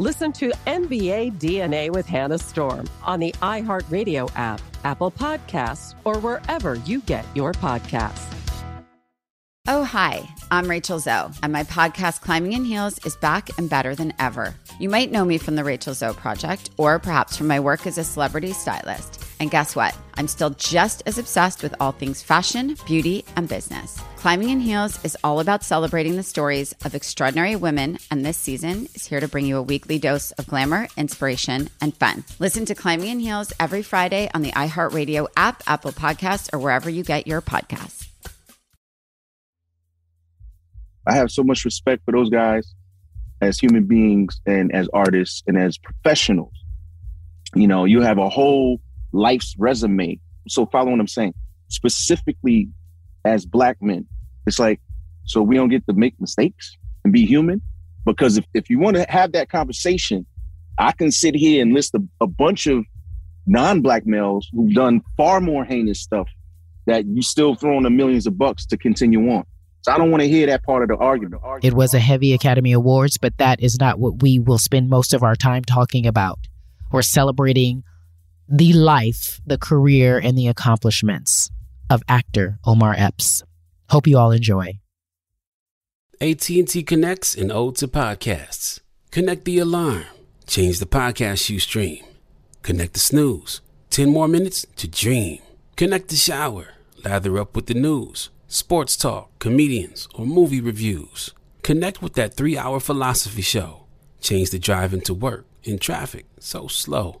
Listen to NBA DNA with Hannah Storm on the iHeartRadio app, Apple Podcasts, or wherever you get your podcasts. Oh, hi, I'm Rachel Zoe, and my podcast, Climbing in Heels, is back and better than ever. You might know me from the Rachel Zoe Project, or perhaps from my work as a celebrity stylist. And guess what? I'm still just as obsessed with all things fashion, beauty, and business. Climbing in Heels is all about celebrating the stories of extraordinary women, and this season is here to bring you a weekly dose of glamour, inspiration, and fun. Listen to Climbing in Heels every Friday on the iHeartRadio app, Apple Podcasts, or wherever you get your podcasts. I have so much respect for those guys as human beings and as artists and as professionals. You know, you have a whole life's resume. So follow what I'm saying. Specifically as black men, it's like, so we don't get to make mistakes and be human. Because if, if you want to have that conversation, I can sit here and list a, a bunch of non-black males who've done far more heinous stuff that you still throwing them millions of bucks to continue on. So I don't want to hear that part of the argument. It was a heavy Academy Awards, but that is not what we will spend most of our time talking about. We're celebrating the life, the career, and the accomplishments of actor Omar Epps. Hope you all enjoy. AT&T connects and ode to podcasts. Connect the alarm. Change the podcast you stream. Connect the snooze. 10 more minutes to dream. Connect the shower. Lather up with the news, sports talk, comedians, or movie reviews. Connect with that three hour philosophy show. Change the drive into work in traffic so slow.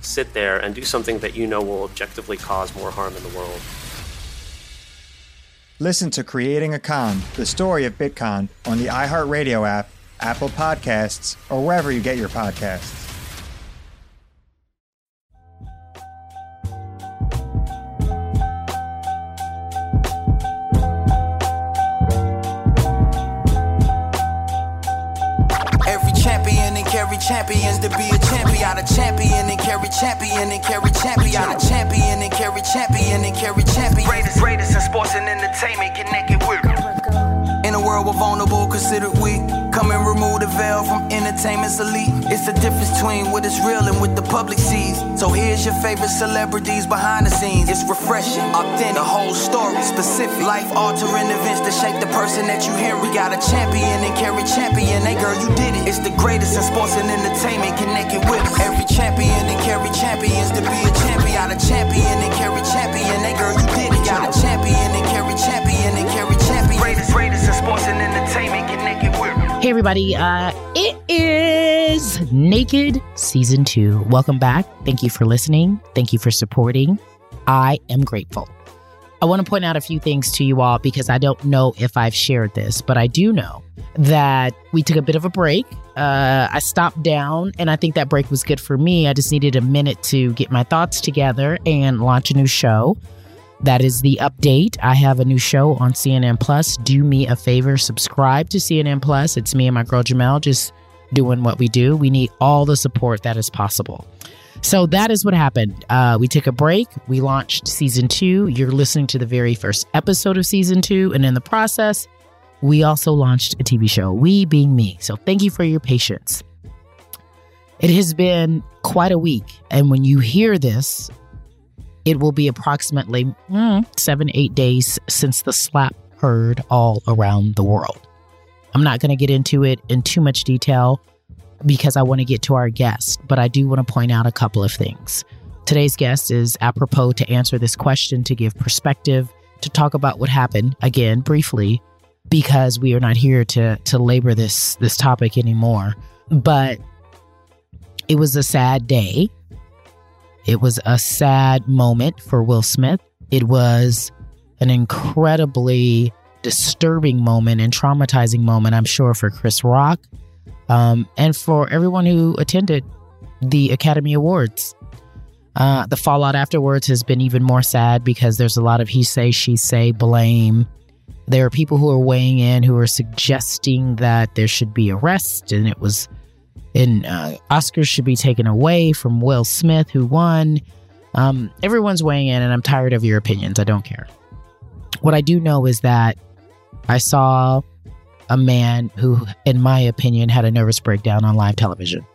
sit there and do something that you know will objectively cause more harm in the world? Listen to Creating a Con, the story of Bitcoin, on the iHeartRadio app, Apple Podcasts, or wherever you get your podcasts. Champions to be a champion. A champion and Cari Champion and Cari Champion. A champion and Cari Champion and Cari Champion. Greatest, greatest in sports and entertainment connected with. In a world where vulnerable considered weak, come and remove the veil from entertainment's elite. It's the difference between what is real and what the public sees. So here's your favorite celebrities behind the scenes. It's refreshing, authentic, the whole story, specific, life altering events that shape the person that you hear. We got a champion and Cari Champion. Hey girl, you did it. It's the greatest in sports and entertainment connected with. Every champion and carry champions to be a champion. Got a champion and Cari Champion. Hey girl, you did it. Got a champion and Cari Champion and Cari Champion. Greatest, greatest in sports and entertainment connected with. Hey, everybody. Uh, it is Naked Season 2. Welcome back. Thank you for listening. Thank you for supporting. I am grateful. I want to point out a few things to you all because I don't know if I've shared this, but I do know that we took a bit of a break. Uh, I stopped down, and I think that break was good for me. I just needed a minute to get my thoughts together and launch a new show. That is the update. I have a new show on CNN Plus. Do me a favor, subscribe to CNN Plus. It's me and my girl Jemele just doing what we do. We need all the support that is possible. So that is what happened. Uh, we took a break. We launched season two. You're listening to the very first episode of season two. And in the process, we also launched a TV show, we being me. So thank you for your patience. It has been quite a week. And when you hear this, it will be approximately mm, seven, eight days since the slap heard all around the world. I'm not going to get into it in too much detail because I want to get to our guest, but I do want to point out a couple of things. Today's guest is apropos to answer this question, to give perspective, to talk about what happened again briefly, because we are not here to to labor this this topic anymore. But it was a sad day. It was a sad moment for Will Smith. It was an incredibly disturbing moment and traumatizing moment, I'm sure, for Chris Rock um, and for everyone who attended the Academy Awards. Uh, the fallout afterwards has been even more sad because there's a lot of he say, she say, blame. There are people who are weighing in who are suggesting that there should be arrest and it was and uh, Oscars should be taken away from Will Smith, who won. Um, everyone's weighing in, and I'm tired of your opinions. I don't care. What I do know is that I saw a man who, in my opinion, had a nervous breakdown on live television.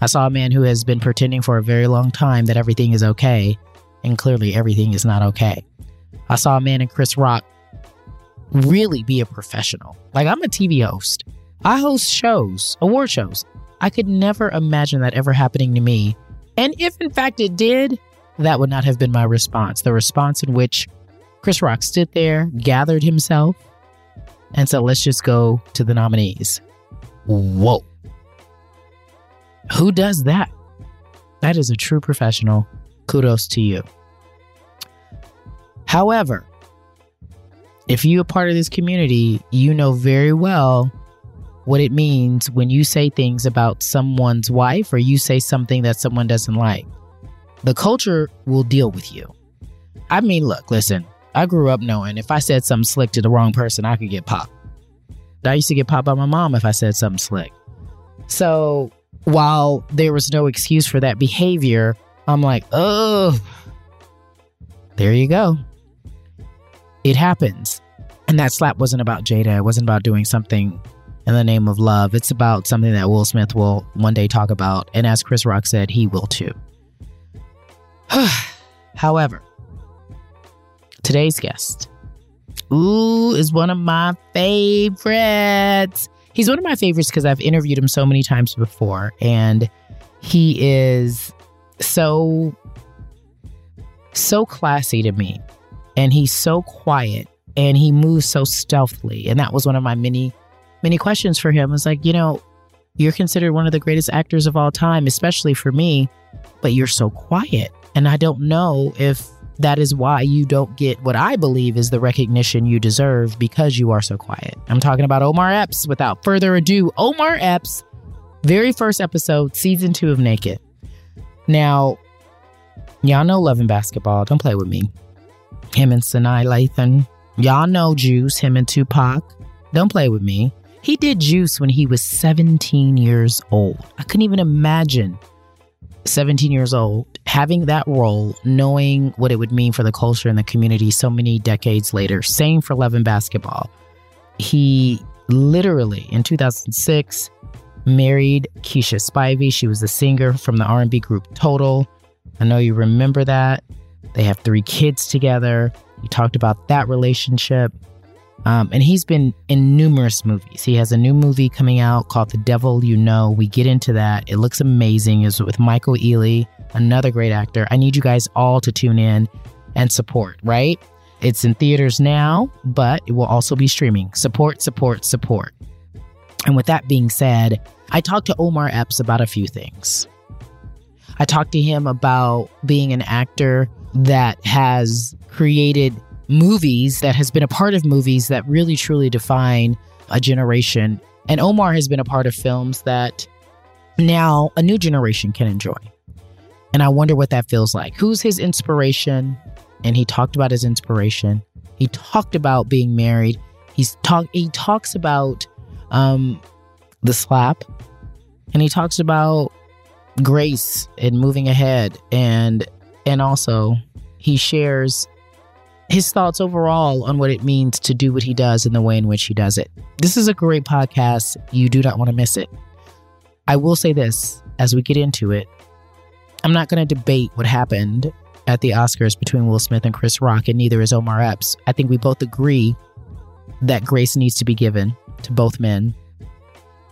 I saw a man who has been pretending for a very long time that everything is okay, and clearly everything is not okay. I saw a man in Chris Rock really be a professional. Like, I'm a TV host, I host shows, award shows. I could never imagine that ever happening to me. And if in fact it did, that would not have been my response. The response in which Chris Rock stood there, gathered himself, and so let's just go to the nominees. Whoa. Who does that? That is a true professional. Kudos to you. However, if you're a part of this community, you know very well what it means when you say things about someone's wife or you say something that someone doesn't like. The culture will deal with you. I mean, look, listen, I grew up knowing if I said something slick to the wrong person, I could get popped. I used to get popped by my mom if I said something slick. So while there was no excuse for that behavior, I'm like, oh, there you go. It happens. And that slap wasn't about Jada. It wasn't about doing something in the name of love. It's about something that Will Smith will one day talk about. And as Chris Rock said, he will too. However, today's guest, ooh, is one of my favorites. He's one of my favorites because I've interviewed him so many times before. And he is so, so classy to me. And he's so quiet and he moves so stealthily. And that was one of my many, many questions for him. Was like, you know, you're considered one of the greatest actors of all time, especially for me, but you're so quiet. And I don't know if that is why you don't get what I believe is the recognition you deserve because you are so quiet. I'm talking about Omar Epps. Without further ado, Omar Epps, very first episode, season two of Naked. Now, y'all know loving Basketball. Don't play with me. Him and Sanaa Lathan. Y'all know Juice, him and Tupac. Don't play with me. He did Juice when he was 17 years old. I couldn't even imagine 17 years old, having that role, knowing what it would mean for the culture and the community so many decades later. Same for Love and Basketball. He literally in 2006 married Keisha Spivey. She was the singer from the R&B group Total. I know you remember that. They have three kids together. You talked about that relationship. Um, and he's been in numerous movies. He has a new movie coming out called The Devil You Know. We get into that. It looks amazing. It's with Michael Ealy, another great actor. I need you guys all to tune in and support, right? It's in theaters now, but it will also be streaming. Support, support, support. And with that being said, I talked to Omar Epps about a few things. I talked to him about being an actor that has created movies that has been a part of movies that really truly define a generation. And Omar has been a part of films that now a new generation can enjoy. And I wonder what that feels like. Who's his inspiration? And he talked about his inspiration. He talked about being married. He's talk he talks about um the slap. And he talks about grace and moving ahead and and also he shares his thoughts overall on what it means to do what he does and the way in which he does it. This is a great podcast. You do not want to miss it. I will say this as we get into it I'm not going to debate what happened at the Oscars between Will Smith and Chris Rock, and neither is Omar Epps. I think we both agree that grace needs to be given to both men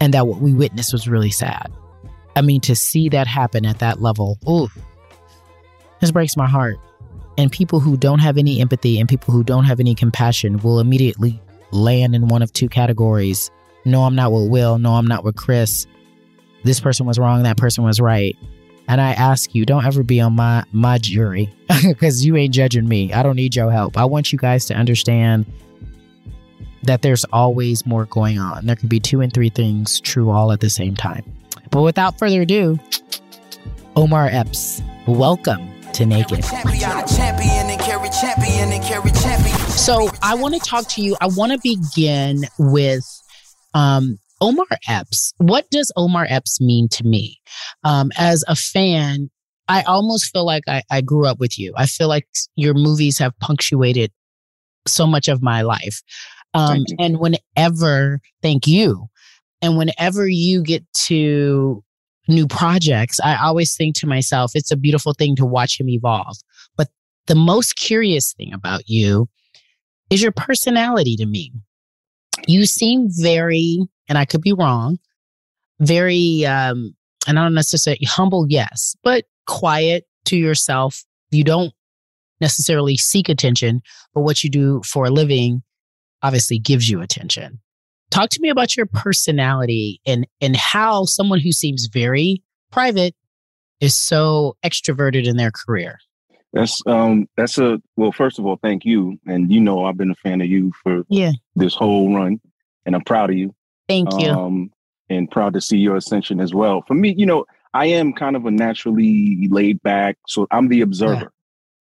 and that what we witnessed was really sad. I mean, to see that happen at that level, ooh, this breaks my heart. And people who don't have any empathy and people who don't have any compassion will immediately land in one of two categories. No, I'm not with Will. No, I'm not with Chris. This person was wrong. That person was right. And I ask you, don't ever be on my my jury because you ain't judging me. I don't need your help. I want you guys to understand that there's always more going on. There could be two and three things true all at the same time. But without further ado, Omar Epps, welcome to Naked. So I want to talk to you. I want to begin with um, Omar Epps. What does Omar Epps mean to me? Um, as a fan, I almost feel like I, I grew up with you. I feel like your movies have punctuated so much of my life. Um, and whenever, thank you. And whenever you get to new projects, I always think to myself, it's a beautiful thing to watch him evolve. But the most curious thing about you is your personality to me. You seem very, and I could be wrong, very, um, and I don't necessarily humble, yes, but quiet to yourself. You don't necessarily seek attention, but what you do for a living obviously gives you attention. Talk to me about your personality and and how someone who seems very private is so extroverted in their career. That's um that's a well first of all thank you and you know I've been a fan of you for yeah this whole run and I'm proud of you. Thank you. Um and proud to see your ascension as well. For me, you know, I am kind of a naturally laid back so I'm the observer.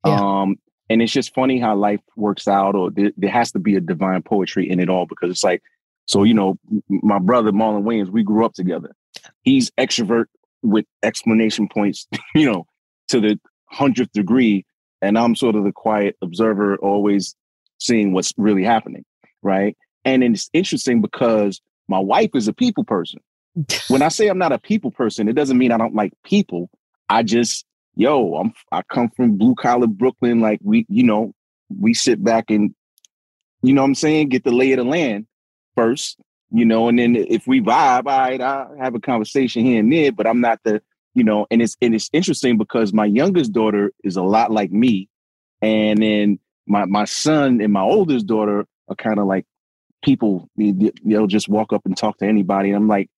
Yeah. Yeah. Um and it's just funny how life works out or there, there has to be a divine poetry in it all because it's like so, you know, my brother Marlon Williams, we grew up together. He's extrovert with explanation points, you know, to the hundredth degree. And I'm sort of the quiet observer, always seeing what's really happening. Right. And it's interesting because My wife is a people person. when I say I'm not a people person, it doesn't mean I don't like people. I just, yo, I'm I come from blue collar Brooklyn. Like we, you know, we sit back and, you know what I'm saying, get the lay of the land first, you know, and then if we vibe, all right, I have a conversation here and there, but I'm not the, you know, and it's and it's interesting because my youngest daughter is a lot like me. And then my my son and my oldest daughter are kind of like people they'll just walk up and talk to anybody. And I'm like,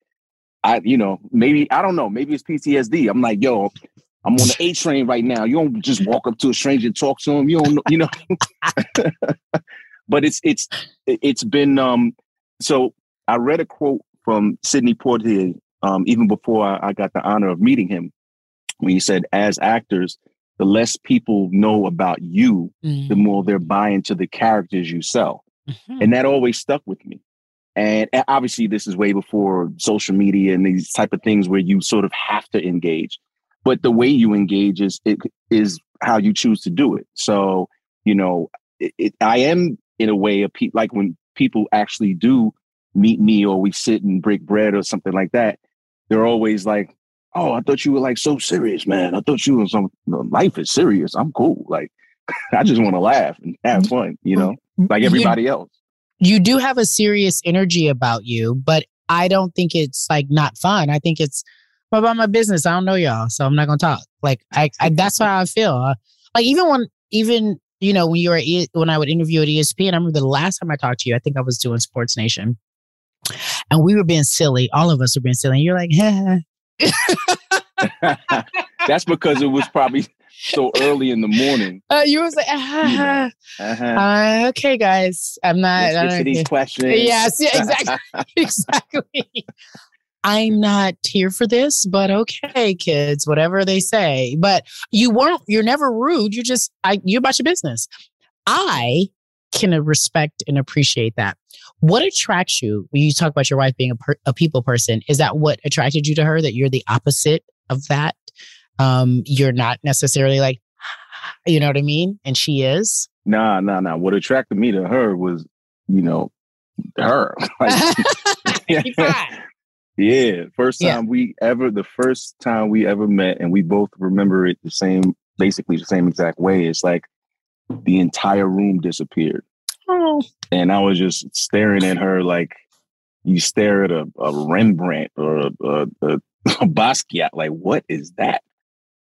I, you know, maybe I don't know, maybe it's PTSD. I'm like, yo, I'm on the A train right now. You don't just walk up to a stranger and talk to him. You don't you know. but it's it's it's been um so I read a quote from Sidney Poitier um even before I, I got the honor of meeting him when he said as actors the less people know about you mm. the more they're buying to the characters you sell mm-hmm. and that always stuck with me and obviously, this is way before social media and these type of things where you sort of have to engage. But the way you engage is it is how you choose to do it. So you know, it, it, I am in a way a pe- like when people actually do meet me or we sit and break bread or something like that. They're always like, "Oh, I thought you were like so serious, man. I thought you were some life is serious. I'm cool. Like, I just want to laugh and have mm-hmm. fun, you know, like everybody else." you do have a serious energy about you, but I don't think it's like not fun. I think it's about my business. I don't know y'all, so I'm not gonna talk. Like I, I that's how I feel. Like even when even you know when you were when I would interview at ESPN, I remember the last time I talked to you. I think I was doing Sports Nation, and we were being silly. All of us were being silly. And you're like, that's because it was probably so early in the morning. Uh, you was like, uh, uh-huh. uh, okay, guys, I'm not. Let's get to these questions. Yes, yeah, exactly, exactly. I'm not here for this, but okay, kids, whatever they say. But you weren't. You're never rude. You're just, I, you're about your business. I can respect and appreciate that. What attracts you when you talk about your wife being a, per, a people person? Is that what attracted you to her? That you're the opposite of that? um, you're not necessarily like, you know what I mean? And she is. Nah, nah, nah. What attracted me to her was, you know, her. like, yeah. First time yeah. we ever, the first time we ever met, and we both remember it the same, basically the same exact way. It's like the entire room disappeared. Oh. And I was just staring at her like you stare at a, a Rembrandt or a, a, a, a Basquiat. Like, what is that?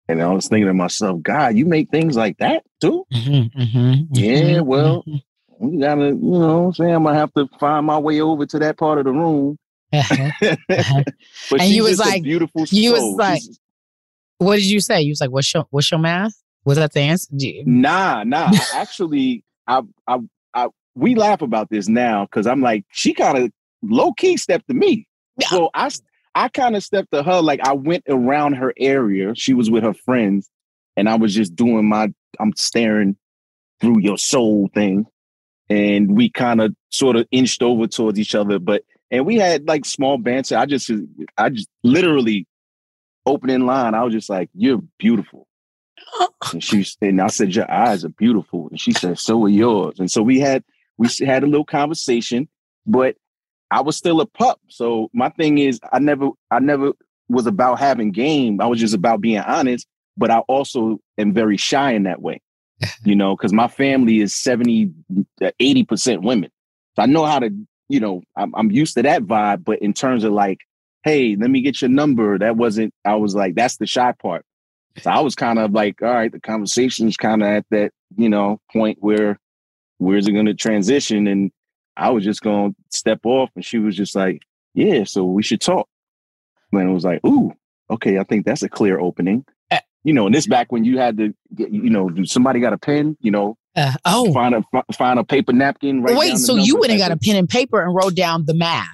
And I was thinking to myself, God, you make things like that too? Mm-hmm, mm-hmm, yeah, mm-hmm, well, mm-hmm. we gotta, you know I'm saying? I'm gonna have to find my way over to that part of the room. Uh-huh. uh-huh. but and you was like, beautiful you was like, what did you say? You was like, what's your, what's your math? Was that the answer? Nah, nah. actually, I, I, I, we laugh about this now because I'm like, she kind of low key stepped to me. So I, I kind of stepped to her like I went around her area. She was with her friends, and I was just doing my I'm staring through your soul thing. And we kind of sort of inched over towards each other, but and we had like small banter. I just I just literally opening line, I was just like, You're beautiful. and she and I said, Your eyes are beautiful. And she said, So are yours. And so we had we had a little conversation, but I was still a pup. So my thing is I never I never was about having game. I was just about being honest, but I also am very shy in that way. you know, because my family is 70, uh, 80% women. So I know how to, you know, I'm, I'm used to that vibe. But in terms of like, hey, let me get your number, that wasn't, I was like, that's the shy part. So I was kind of like, all right, the conversation's kind of at that, you know, point where where's it going to transition? And I was just going to step off and she was just like, yeah, so we should talk. And it was like, ooh, okay, I think that's a clear opening. Uh, you know, and this back when you had to, get, you know, somebody got a pen, you know, uh, oh, find a find a paper napkin. Wait, so you went and got a pen and paper and wrote down the math.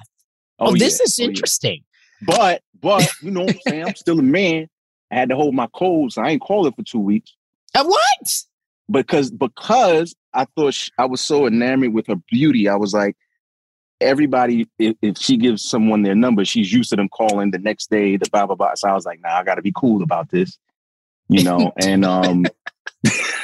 Oh, oh this yeah. is interesting. Oh, yeah. But but you know what I'm saying? I'm still a man. I had to hold my cold, so I ain't call it for two weeks. At what? Because because I thought she, I was so enamored with her beauty. I was like, everybody, if, if, she gives someone their number, she's used to them calling the next day, the blah, blah, blah. So I was like, nah, I got to be cool about this, you know? and, um,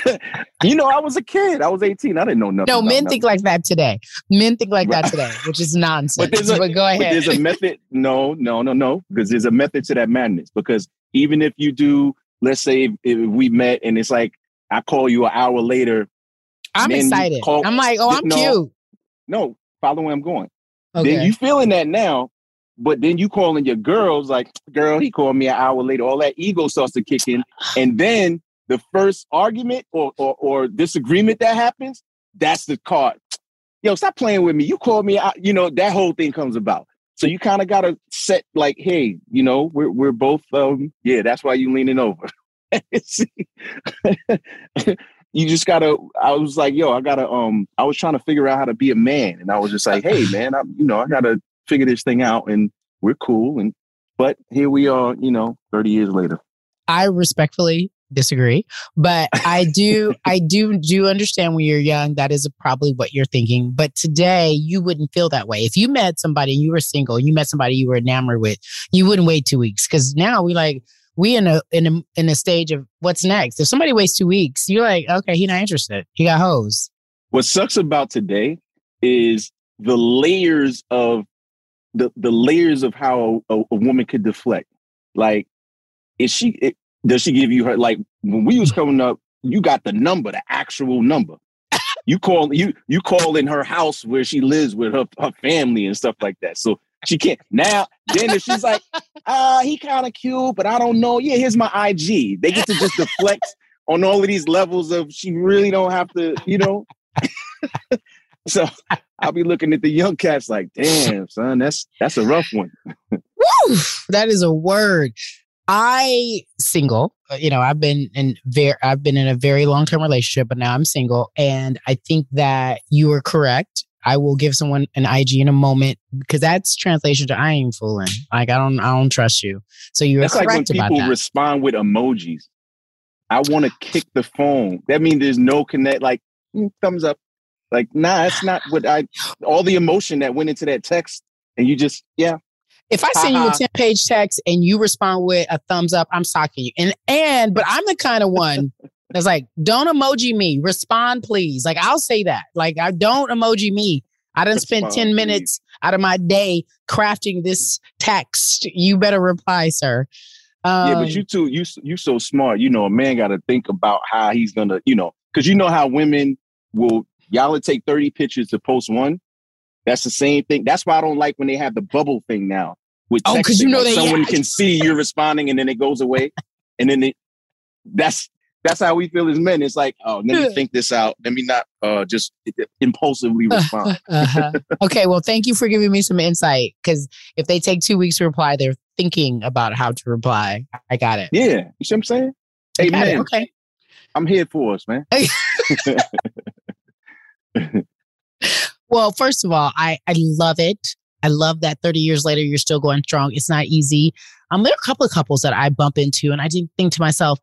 you know, I was a kid. I was 18. I didn't know nothing. No, men nothing. think like that today. Men think like that today, which is nonsense. But But, there's a, go but ahead. there's a method. No, no, no, no. Because there's a method to that madness. Because even if you do, let's say if, if we met and it's like I call you an hour later. I'm excited. call- I'm like, oh, I'm no, cute. No, follow where I'm going. Okay. Then you feeling that now, but then you calling your girls like, girl, he called me an hour later. All that ego starts to kick in, and then the first argument or or, or disagreement that happens, that's the card. Yo, stop playing with me. You called me. out. You know that whole thing comes about. So you kind of gotta set like, hey, you know, we're we're both. um Yeah, that's why you leaning over. You just gotta. I was like, yo, I gotta. Um, I was trying to figure out how to be a man, and I was just like, hey, man, I, you know, I gotta figure this thing out, and we're cool. And but here we are, you know, thirty years later. I respectfully disagree, but I do, I do, do understand when you're young. That is probably what you're thinking. But today, you wouldn't feel that way. If you met somebody and you were single, you met somebody you were enamored with, you wouldn't wait two weeks because now we like we in a in a in a stage of what's next. If somebody waits two weeks, you're like, okay, he not interested. He got hose. What sucks about today is the layers of the the layers of how a, a woman could deflect. Like, is she? It, does she give you her like when we was coming up? You got the number, the actual number. You call you you call in her house where she lives with her, her family and stuff like that. So she can't now. Then if she's like, ah, he kind of cute, but I don't know. Yeah, here's my IG. They get to just deflect on all of these levels of she really don't have to, you know. so I'll be looking at the young cats like, damn, son, that's that's a rough one. Woo! That is a word. I single. uh, You know, I've been in very I've been in a very long term relationship, but now I'm single, and I think that you are correct. I will give someone an IG in a moment because that's translation to I ain't fooling. Like I don't I don't trust you. So you're That's like when about people that. respond with emojis. I want to kick the phone. That means there's no connect. Like mm, thumbs up. Like nah, that's not what I. All the emotion that went into that text, and you just yeah. If I send you a 10 page text and you respond with a thumbs up, I'm stalking you. And and but I'm the kind of one that's like, don't emoji me. Respond, please. Like I'll say that. Like I don't emoji me. I done spent Respond, 10 minutes out of my day crafting this text. You better reply, sir. Um, yeah, but you too, you you so smart. You know, a man got to think about how he's gonna, you know, because you know how women will y'all will take thirty pictures to post one. That's the same thing. That's why I don't like when they have the bubble thing now. With Oh, 'cause you know Like, they- someone yeah. can see you're responding and then it goes away, and then it. That's that's how we feel as men. It's like, oh, let me think this out. Let me not uh just impulsively respond. uh-huh. Okay, well, thank you for giving me some insight. Because if they take two weeks to reply, they're thinking about how to reply. I got it. Yeah, you see what I'm saying? Hey got it. man, Okay. I'm here for us, man. Well, first of all, I I love it. I love that 30 years later you're still going strong. It's not easy. Um, there are a couple of couples that I bump into, and I didn't think to myself,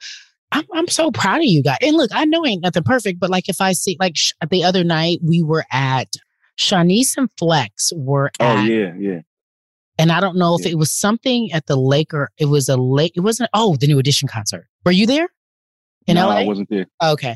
I'm I'm so proud of you guys. And look, I know ain't nothing perfect, but like if I see like sh- the other night we were at Shanice and Flex were Oh yeah, yeah. and I don't know if it was something at the lake or it was a lake. It wasn't. Oh, the New Edition concert. Were you there in no, LA? I wasn't there. Okay.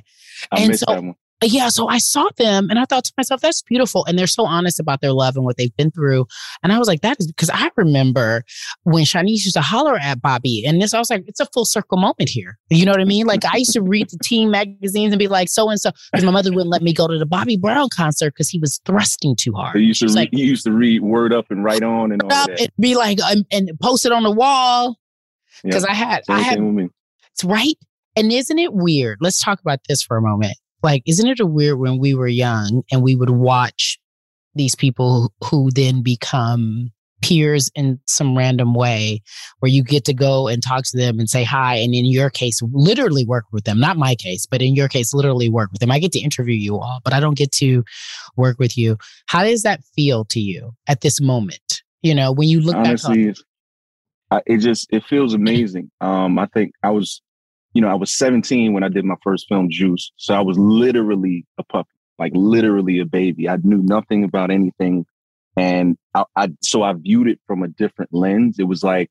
I And missed so- that one. Yeah, so I saw them and I thought to myself, that's beautiful. And they're so honest about their love and what they've been through. And I was like, that is because I remember when Shanice used to holler at Bobby. And this, I was like, it's a full circle moment here. You know what I mean? Like I used to read the teen magazines and be like, so and so, because my mother wouldn't let me go to the Bobby Brown concert because he was thrusting too hard. You used to read, like, you used to read word up and Right On and all that. and be like, um, and post it on the wall. Because Yeah, I had, same I had thing with me. it's right. And isn't it weird? Let's talk about this for a moment. Like, isn't it a weird when we were young and we would watch these people who, then become peers in some random way where you get to go and talk to them and say hi and in your case literally work with them not my case but in your case literally work with them. I get to interview you all but i don't get to work with you. How does that feel to you at this moment? You know when you look back honestly on it's, I, it just it feels amazing. Um i think i was you know i was 17 when i did my first film juice so i was literally a puppy like literally a baby i knew nothing about anything and I, I so i viewed it from a different lens it was like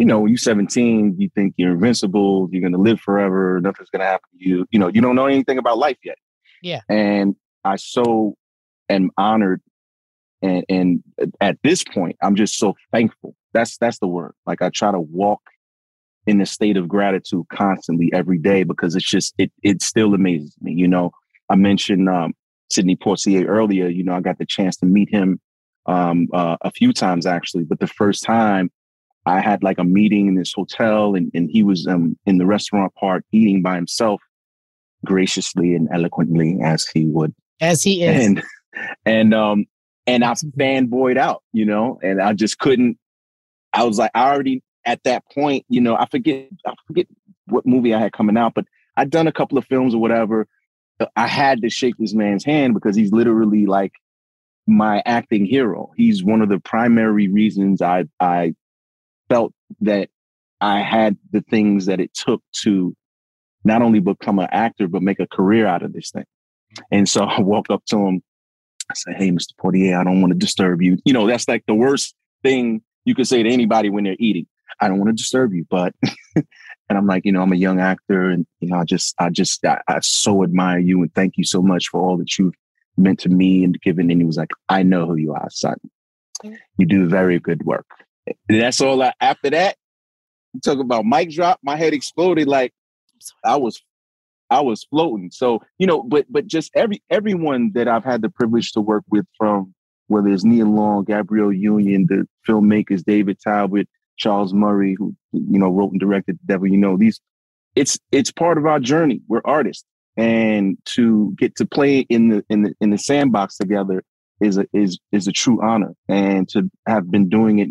you know, when you're 17, you think you're invincible, you're going to live forever, nothing's going to happen to you. You know, you don't know anything about life yet. Yeah. And I so am honored. And, and at this point, I'm just so thankful. That's, that's the word. Like I try to walk in a state of gratitude constantly every day because it's just, it, it still amazes me. You know, I mentioned, um, Sidney Poitier earlier, you know, I got the chance to meet him um, uh, a few times actually, but the first time I had like a meeting in this hotel and, and he was um, in the restaurant part eating by himself graciously and eloquently as he would. As he is. And, and, um, and I fanboyed out, you know, and I just couldn't, I was like, I already at that point, you know, I forget, I forget what movie I had coming out, but I'd done a couple of films or whatever. I had to shake this man's hand because he's literally like my acting hero. He's one of the primary reasons I I felt that I had the things that it took to not only become an actor but make a career out of this thing. And so I walk up to him. I say, "Hey, Mr. Poitier, I don't want to disturb you." You know, that's like the worst thing you could say to anybody when they're eating. I don't want to disturb you, but and I'm like, you know, I'm a young actor, and you know, I just, I just, I, I so admire you, and thank you so much for all that you've meant to me and given. And he was like, I know who you are, son. You do very good work. And that's all. I, after that, talk about mic drop. My head exploded like I was, I was floating. So you know, but but just every everyone that I've had the privilege to work with, from whether it's Nia Long, Gabrielle Union, the filmmakers, David Talbot, Charles Murray, who you know wrote and directed The Devil You Know. These, it's it's part of our journey. We're artists, and to get to play in the in the in the sandbox together is a is is a true honor. And to have been doing it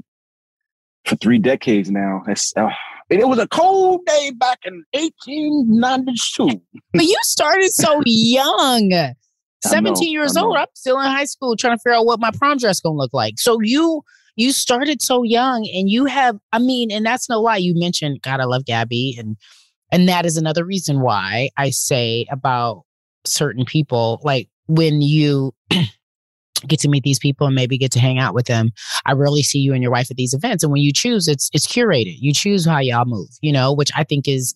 for three decades now, it's, uh, it was a cold day back in 1892. But you started so young. 17 years old. I'm still in high school trying to figure out what my prom dress gonna look like. So you you started so young and you have, I mean, and that's no lie. You mentioned, God, I love Gabby. And and that is another reason why I say about certain people, like when you get to meet these people and maybe get to hang out with them. I rarely see you and your wife at these events. And when you choose, it's it's curated. You choose how y'all move, you know, which I think is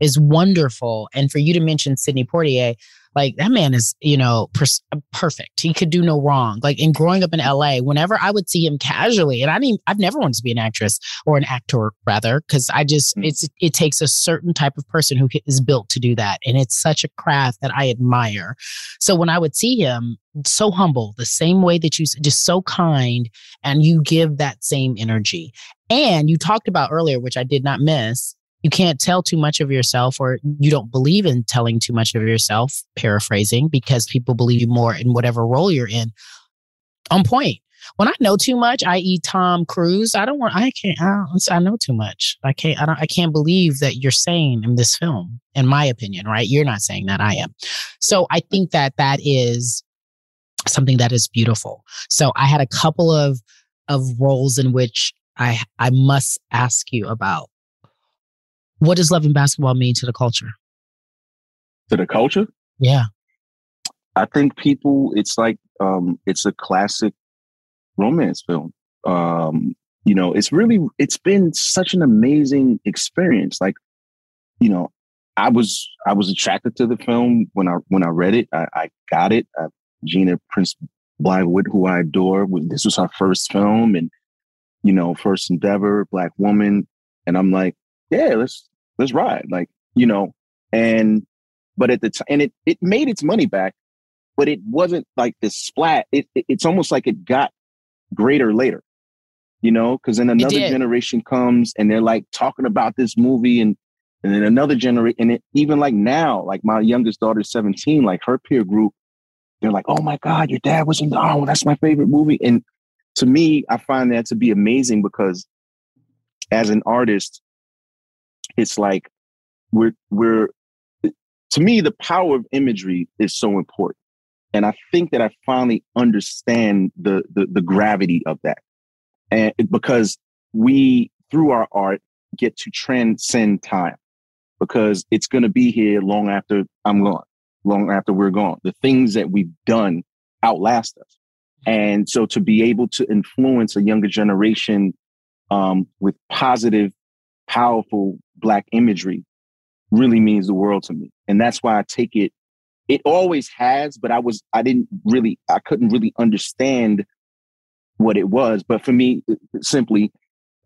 is wonderful. And for you to mention Sidney Poitier, like that man is, you know, per- perfect. He could do no wrong. Like in growing up in LA, whenever I would see him casually, and I didn't, I've never wanted to be an actress or an actor rather, because I just, mm. it's, it takes a certain type of person who is built to do that. And it's such a craft that I admire. So when I would see him, so humble, the same way that you just so kind, and you give that same energy. And you talked about earlier, which I did not miss, you can't tell too much of yourself or you don't believe in telling too much of yourself, paraphrasing, because people believe you more in whatever role you're in. On point. When I know too much, i.e., Tom Cruise, I don't want. I can't. I, I know too much. I can't. I don't. I can't believe that you're saying in this film. In my opinion, right? You're not saying that. I am. So I think that that is something that is beautiful. So I had a couple of of roles in which I I must ask you about what does love and basketball mean to the culture? To the culture? Yeah. I think people, it's like, um, it's a classic romance film. Um, you know, it's really, it's been such an amazing experience. Like, you know, I was, I was attracted to the film when I, when I read it, I, I got it. I, Gina Prince Bythewood, who I adore, this was her first film and, you know, first endeavor, black woman. And I'm like, yeah, let's let's ride. Like, you know, and but at the time and it it made its money back, but it wasn't like the splat. It, it it's almost like it got greater later. You know, because then another generation comes and they're like talking about this movie and and then another generation and it, even like now, like my youngest daughter's 17, like her peer group, they're like, oh my God, your dad was in the oh, that's my favorite movie. And to me, I find that to be amazing because as an artist, it's like we're we're to me the power of imagery is so important. And i think that i finally understand the the, the gravity of that. And because we through our art get to transcend time. Because it's going to be here long after i'm gone long after we're gone. The things that we've done outlast us. And so to be able to influence a younger generation um, with positive powerful black imagery really means the world to me. And that's why I take it it always has, but I was I didn't really I couldn't really understand what it was. But for me, simply,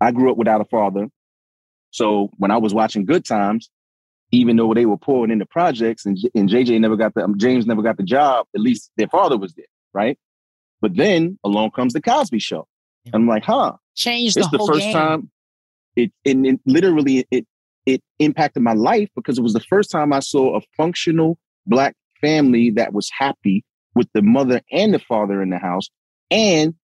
I grew up without a father. So when I was watching Good Times, even though they were pouring into projects and, and JJ never got the um, James never got the job, at least their father was there, right? But then along comes the Cosby Show. I'm like, huh? Changed it's the, the first game. time. It and it literally it it impacted my life because it was the first time I saw a functional black family that was happy with the mother and the father in the house, and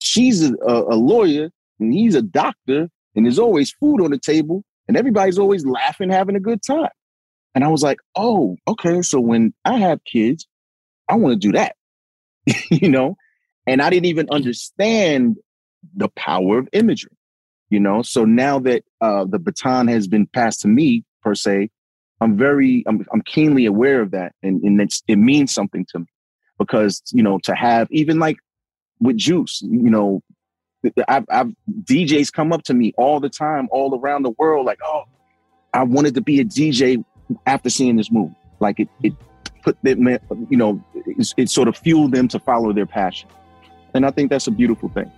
she's a, a lawyer and he's a doctor, and there's always food on the table, and everybody's always laughing, having a good time. And I was like, oh, okay. So when I have kids, I want to do that, you know? And I didn't even understand the power of imagery, you know? So now that uh, the baton has been passed to me, per se, I'm very, I'm, I'm keenly aware of that. And, and it means something to me because, you know, to have even like with Juice, you know, I've, I've DJs come up to me all the time, all around the world, like, oh, I wanted to be a DJ after seeing this movie. Like it, it put them, you know, it, it sort of fueled them to follow their passion, and I think that's a beautiful thing.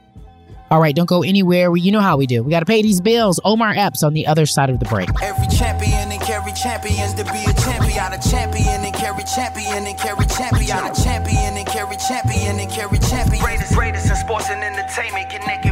All right, don't go anywhere. You know how we do. We got to pay these bills. Omar Epps on the other side of the break. Every champion and Cari Champions to be a champion. A champion and Cari Champion and Cari Champion. A champion and Cari Champion and Cari Champion. Greatest, greatest in sports and entertainment. Connected with.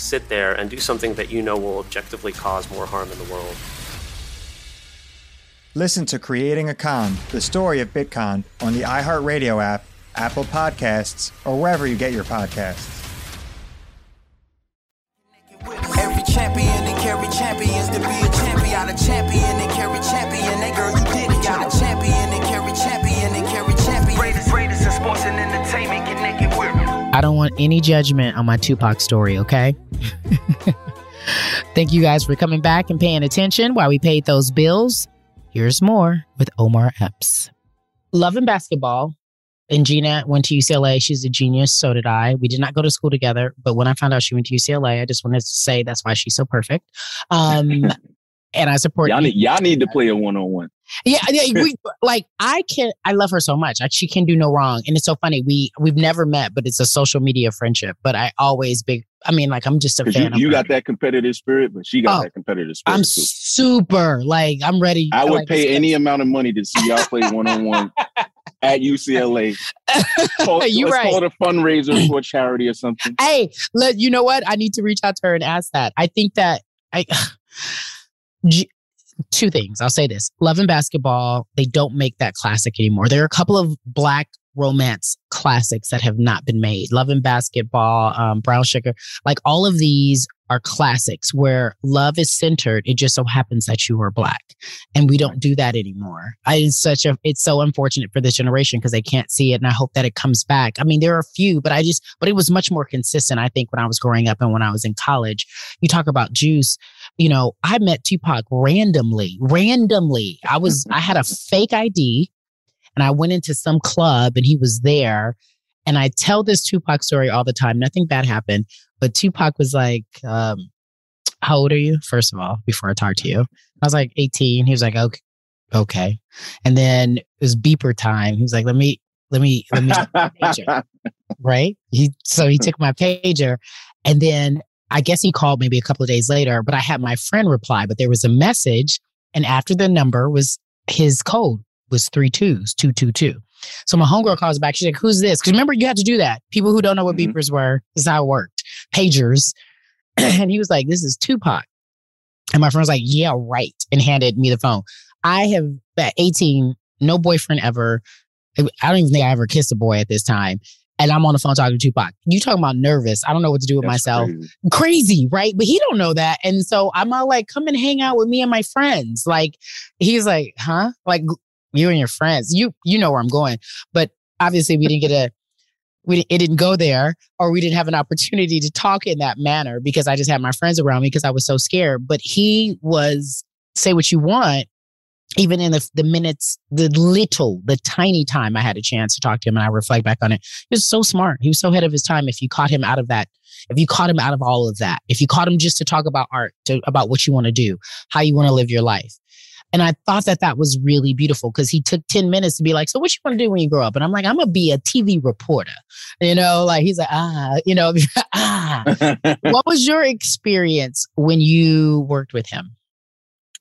sit there and do something that you know will objectively cause more harm in the world? Listen to Creating a Con, the story of Bitcoin, on the iHeartRadio app, Apple Podcasts, or wherever you get your podcasts. Every champion and Cari Champions to be a champion. A champion and Cari Champion. That girl, I don't want any judgment on my Tupac story, okay? Thank you guys for coming back and paying attention while we paid those bills. Here's more with Omar Epps. Love and basketball. And Gina went to UCLA. She's a genius. So did I. We did not go to school together. But when I found out she went to UCLA, I just wanted to say that's why she's so perfect. Um, and I support y'all need, y'all need to play a one on one. Yeah, yeah. We, like I can, I love her so much. Like she can do no wrong, and it's so funny. We we've never met, but it's a social media friendship. But I always big. I mean, like I'm just a fan. You, you got that competitive spirit, but she got Oh, that competitive spirit I'm too. super like I'm ready. I would like, pay any amount of money to see y'all play one on one at UCLA. Call- You let's right. call it a fundraiser for a charity or something. Hey, let you know what? I need to reach out to her and ask that. I think that I G- two things. I'll say this Love and Basketball, they don't make that classic anymore. There are a couple of black romance classics that have not been made. Love and Basketball, um, Brown Sugar, like all of these are classics where love is centered. It just so happens that you are black, and we don't do that anymore. I, it's such a it's so unfortunate for this generation because they can't see it, and I hope that it comes back. I mean, there are a few, but I just but it was much more consistent. I think when I was growing up and when I was in college, you talk about Juice. You know, I met Tupac randomly. Randomly, I was I had a fake ID and I went into some club and he was there. And I tell this Tupac story all the time. Nothing bad happened, but Tupac was like, um, "How old are you?" First of all, before I talk to you, I was like 18. He was like, "Okay, okay." And then it was beeper time. He was like, "Let me, let me, let me." right? He so he took my pager, and then I guess he called maybe a couple of days later. But I had my friend reply, but there was a message, and after the number was his code was three twos, two two two. So my homegirl calls back. She's like, "Who's this?" Because remember, you had to do that. People who don't know what Mm-hmm. beepers were, this is how it worked. Pagers, and he was like, "This is Tupac." And my friend was like, "Yeah, right," and handed me the phone. I have at 18, no boyfriend ever. I don't even think I ever kissed a boy at this time. And I'm on the phone talking to Tupac. You talking about nervous? I don't know what to do with That's myself crazy. crazy, right? But he don't know that. And so I'm all like, come and hang out with me and my friends. Like he's like, huh? Like you and your friends. You you know where I'm going. But obviously we didn't get a we it didn't go there or we didn't have an opportunity to talk in that manner because I just had my friends around me because I was so scared. But he was say what you want even in the, the minutes, the little, the tiny time I had a chance to talk to him and I reflect back on it, he was so smart. He was so ahead of his time. If you caught him out of that, if you caught him out of all of that, if you caught him just to talk about art, to, about what you want to do, how you want to live your life. And I thought that that was really beautiful because he took 10 minutes to be like, So, what you want to do when you grow up? And I'm like, I'm going to be a TV reporter. You know, like he's like, Ah, you know, ah. what was your experience when you worked with him?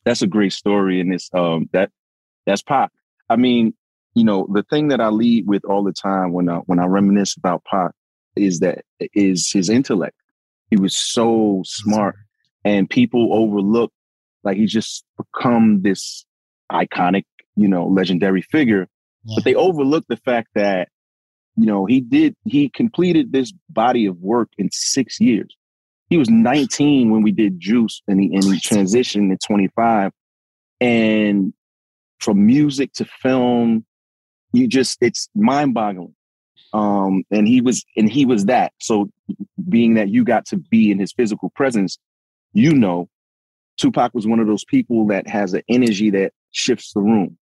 that's a great story and it's um that that's pop i mean you know the thing that i lead with all the time when i when i reminisce about pop is that is his intellect he was so smart and people overlook like he's just become this iconic you know legendary figure but they overlook the fact that you know he did he completed this body of work in six years he was 19 when we did Juice, and he and he transitioned at 25. And from music to film, you just it's mind-boggling. Um, and he was and he was that. So being that you got to be in his physical presence, you know, Tupac was one of those people that has an energy that shifts the room.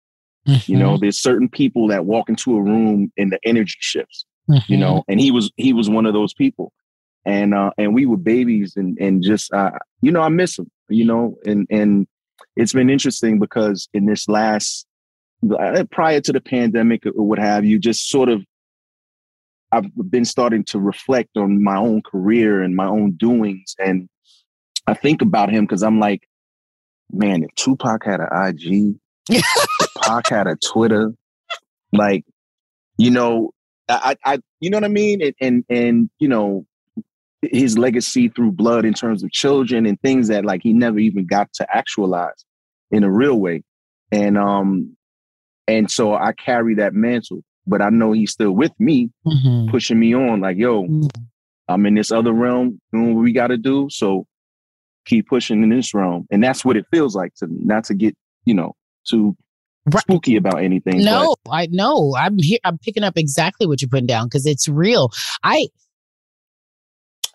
You know, there's certain people that walk into a room and the energy shifts. You know, and he was he was one of those people and uh and we were babies and and just uh you know i miss him you know and and it's been interesting because in this last uh, prior to the pandemic or what have you just sort of i've been starting to reflect on my own career and my own doings and i think about him because i'm like man if tupac had an ig if Pac had a twitter like you know I, I, you know what I mean, and and and you know, his legacy through blood in terms of children and things that like he never even got to actualize in a real way. And um and so I carry that mantle, but I know he's still with me, Mm-hmm. pushing me on like, yo, I'm in this other realm doing what we gotta do. So keep pushing in this realm. And that's what it feels like to me. Not to get, you know, too spooky about anything. No, I know. I'm here. I'm picking up exactly what you're putting down because it's real. I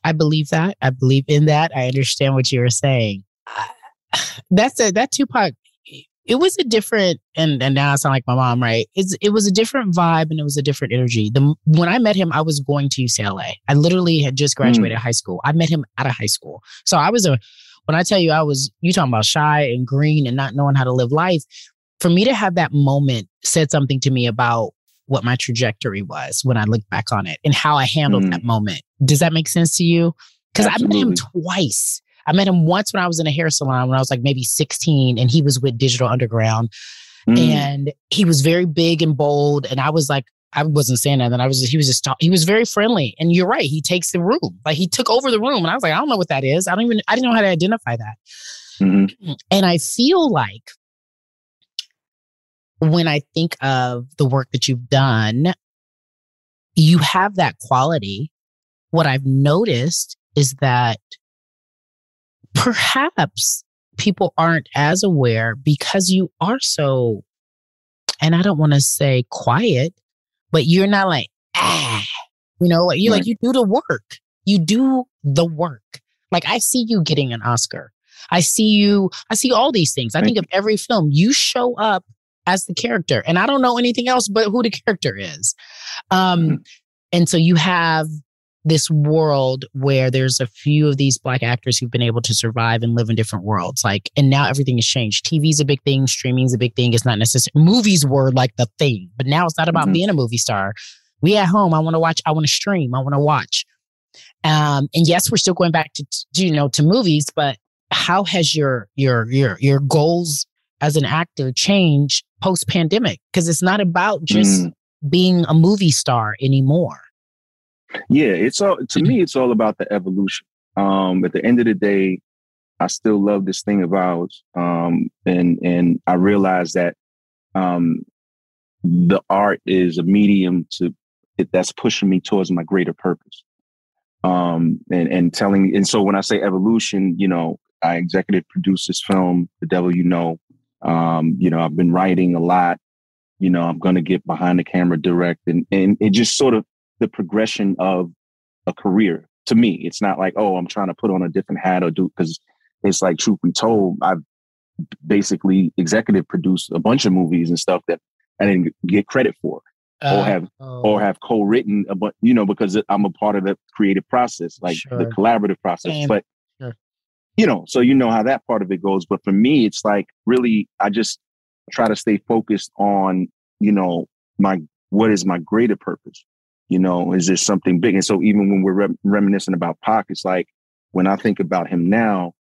I believe that. I believe in that. I understand what you were saying. That's a that Tupac. It was a different, and and now I sound like my mom, right? It's it was a different vibe and it was a different energy. The when I met him, I was going to UCLA. I literally had just hmm. graduated high school. I met him out of high school, so I was a. When I tell you I was, you talking about shy and green and not knowing how to live life. For me to have that moment said something to me about what my trajectory was when I look back on it and how I handled hmm. that moment. Does that make sense to you? Because I met him twice. I met him once when I was in a hair salon when I was like maybe 16 and he was with Digital Underground. Mm. And he was very big and bold. And I was like, I wasn't saying that. And I was just, he was just, talk- he was very friendly. And you're right. He takes the room. Like he took over the room. And I was like, I don't know what that is. I don't even, I didn't know how to identify that. Mm-hmm. And I feel like when I think of the work that you've done, you have that quality. What I've noticed is that perhaps people aren't as aware because you are so, and I don't want to say quiet, but you're not like, ah, you know, like you right. like you do the work. You do the work. Like I see you getting an Oscar. I see you, I see all these things. I think of every film. You show up as the character. And I don't know anything else but who the character is. Um, mm-hmm. And so you have this world where there's a few of these black actors who've been able to survive and live in different worlds. Like, and now everything has changed. TV's a big thing, streaming's a big thing. It's not necessary. Movies were like the thing, but now it's not about mm-hmm. being a movie star. We at home, I want to watch, I want to stream, I want to watch. Um, and yes, we're still going back to, to, you know, to movies, but how has your, your, your, your goals as an actor changed post pandemic? Because it's not about just mm. being a movie star anymore. Yeah, it's all to me. It's all about the evolution. Um, at the end of the day, I still love this thing of ours, um, and and I realize that um, the art is a medium to that's pushing me towards my greater purpose. Um, and and telling and so when I say evolution, you know, I executive produced this film, The Devil You Know, um, you know, I've been writing a lot. You know, I'm going to get behind the camera direct, and and it just sort of the progression of a career. To me, it's not like oh, I'm trying to put on a different hat or do because it's like truth be told, I've basically executive produced a bunch of movies and stuff that I didn't get credit for. Uh, or have oh. or have co-written a but you know because I'm a part of the creative process like sure. the collaborative process and, but you know, so you know how that part of it goes. But for me, it's like really, I just try to stay focused on, you know, my what is my greater purpose? You know, is this something big? And so even when we're re- reminiscing about Pac, it's like when I think about him now,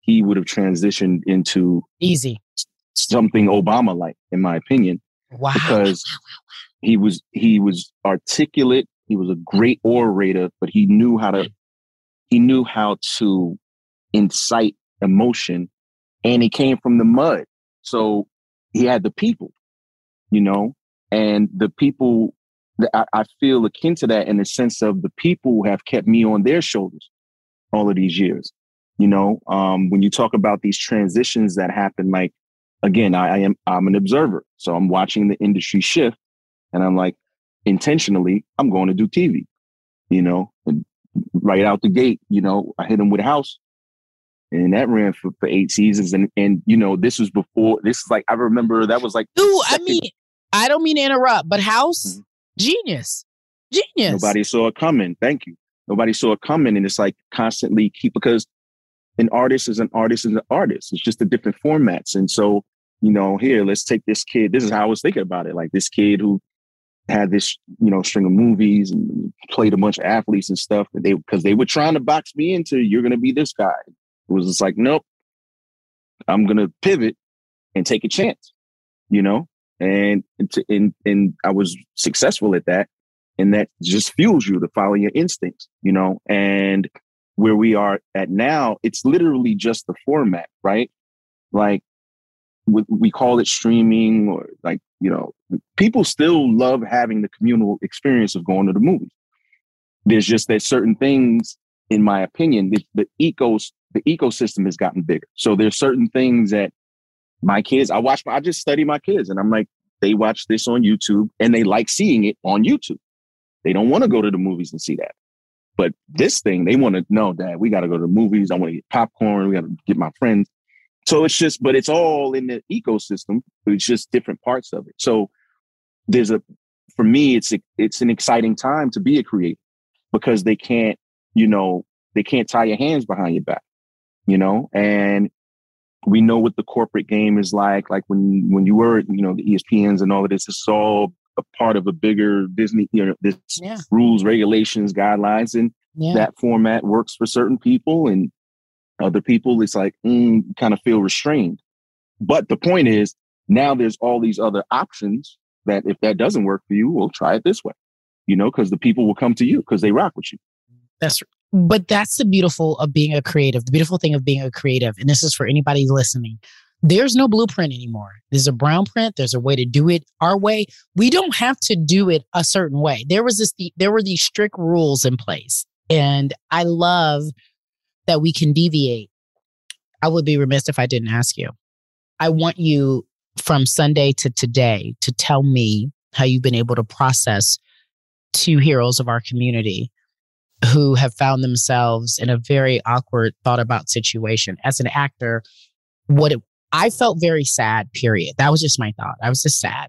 he would have transitioned into easy something Obama like, in my opinion. Wow. Because he was he was articulate, he was a great orator, but he knew how to he knew how to incite emotion and he came from the mud. So he had the people, you know, and the people I, I, feel akin to that in the sense of the people have kept me on their shoulders all of these years. You know, um, when you talk about these transitions that happen, like again, I, I am I'm an observer. So I'm watching the industry shift and I'm like, intentionally, I'm going to do TV, you know, and right out the gate, you know, I hit him with a house and that ran for, for eight seasons. And and you know, this was before. This is like I remember that was like. Ooh, I mean, I don't mean to interrupt, but House mm-hmm. Genius, genius. Nobody saw it coming. Thank you. Nobody saw it coming, and it's like constantly keep because an artist is an artist is an artist. It's just the different formats, and so you know, here let's take this kid. This is how I was thinking about it. Like this kid who had this you know string of movies and played a bunch of athletes and stuff and they because they were trying to box me into you're to be this guy it was just like, nope, I'm gonna pivot and take a chance, you know. And and and I was successful at that, and that just fuels you to follow your instincts, you know. And where we are at now, it's literally just the format, right? Like we, call it streaming, or like you know, people still love having the communal experience of going to the movies. There's just that certain things, in my opinion, the, the ecos the ecosystem has gotten bigger. So there's certain things that my kids, I watch, I just study my kids and I'm like, they watch this on YouTube and they like seeing it on YouTube. They don't want to go to the movies and see that. But this thing, they want to know that we got to go to the movies. I want to get popcorn. We got to get my friends. So it's just, but it's all in the ecosystem. It's just different parts of it. So there's a, for me, it's a, it's an exciting time to be a creator because they can't, you know, they can't tie your hands behind your back you know, and we know what the corporate game is like. Like when when you were, you know, the ESPNs and all of this, it's all a part of a bigger Disney, you know, this yeah. rules, regulations, guidelines, and yeah. that format works for certain people, and other people, it's like mm, kind of feel restrained. But the point is, now there's all these other options that if that doesn't work for you, we'll try it this way, you know, because the people will come to you because they rock with you. That's but that's the beautiful of being a creative, the beautiful thing of being a creative. And this is for anybody listening. There's no blueprint anymore. There's a brown print. There's a way to do it our way. We don't have to do it a certain way. There was this, there were these strict rules in place. And I love that we can deviate. I would be remiss if I didn't ask you. I want you from Sunday to today to tell me how you've been able to process two heroes of our community who have found themselves in a very awkward thought about situation. As an actor what it, i felt very sad period. That was just my thought. I was just sad.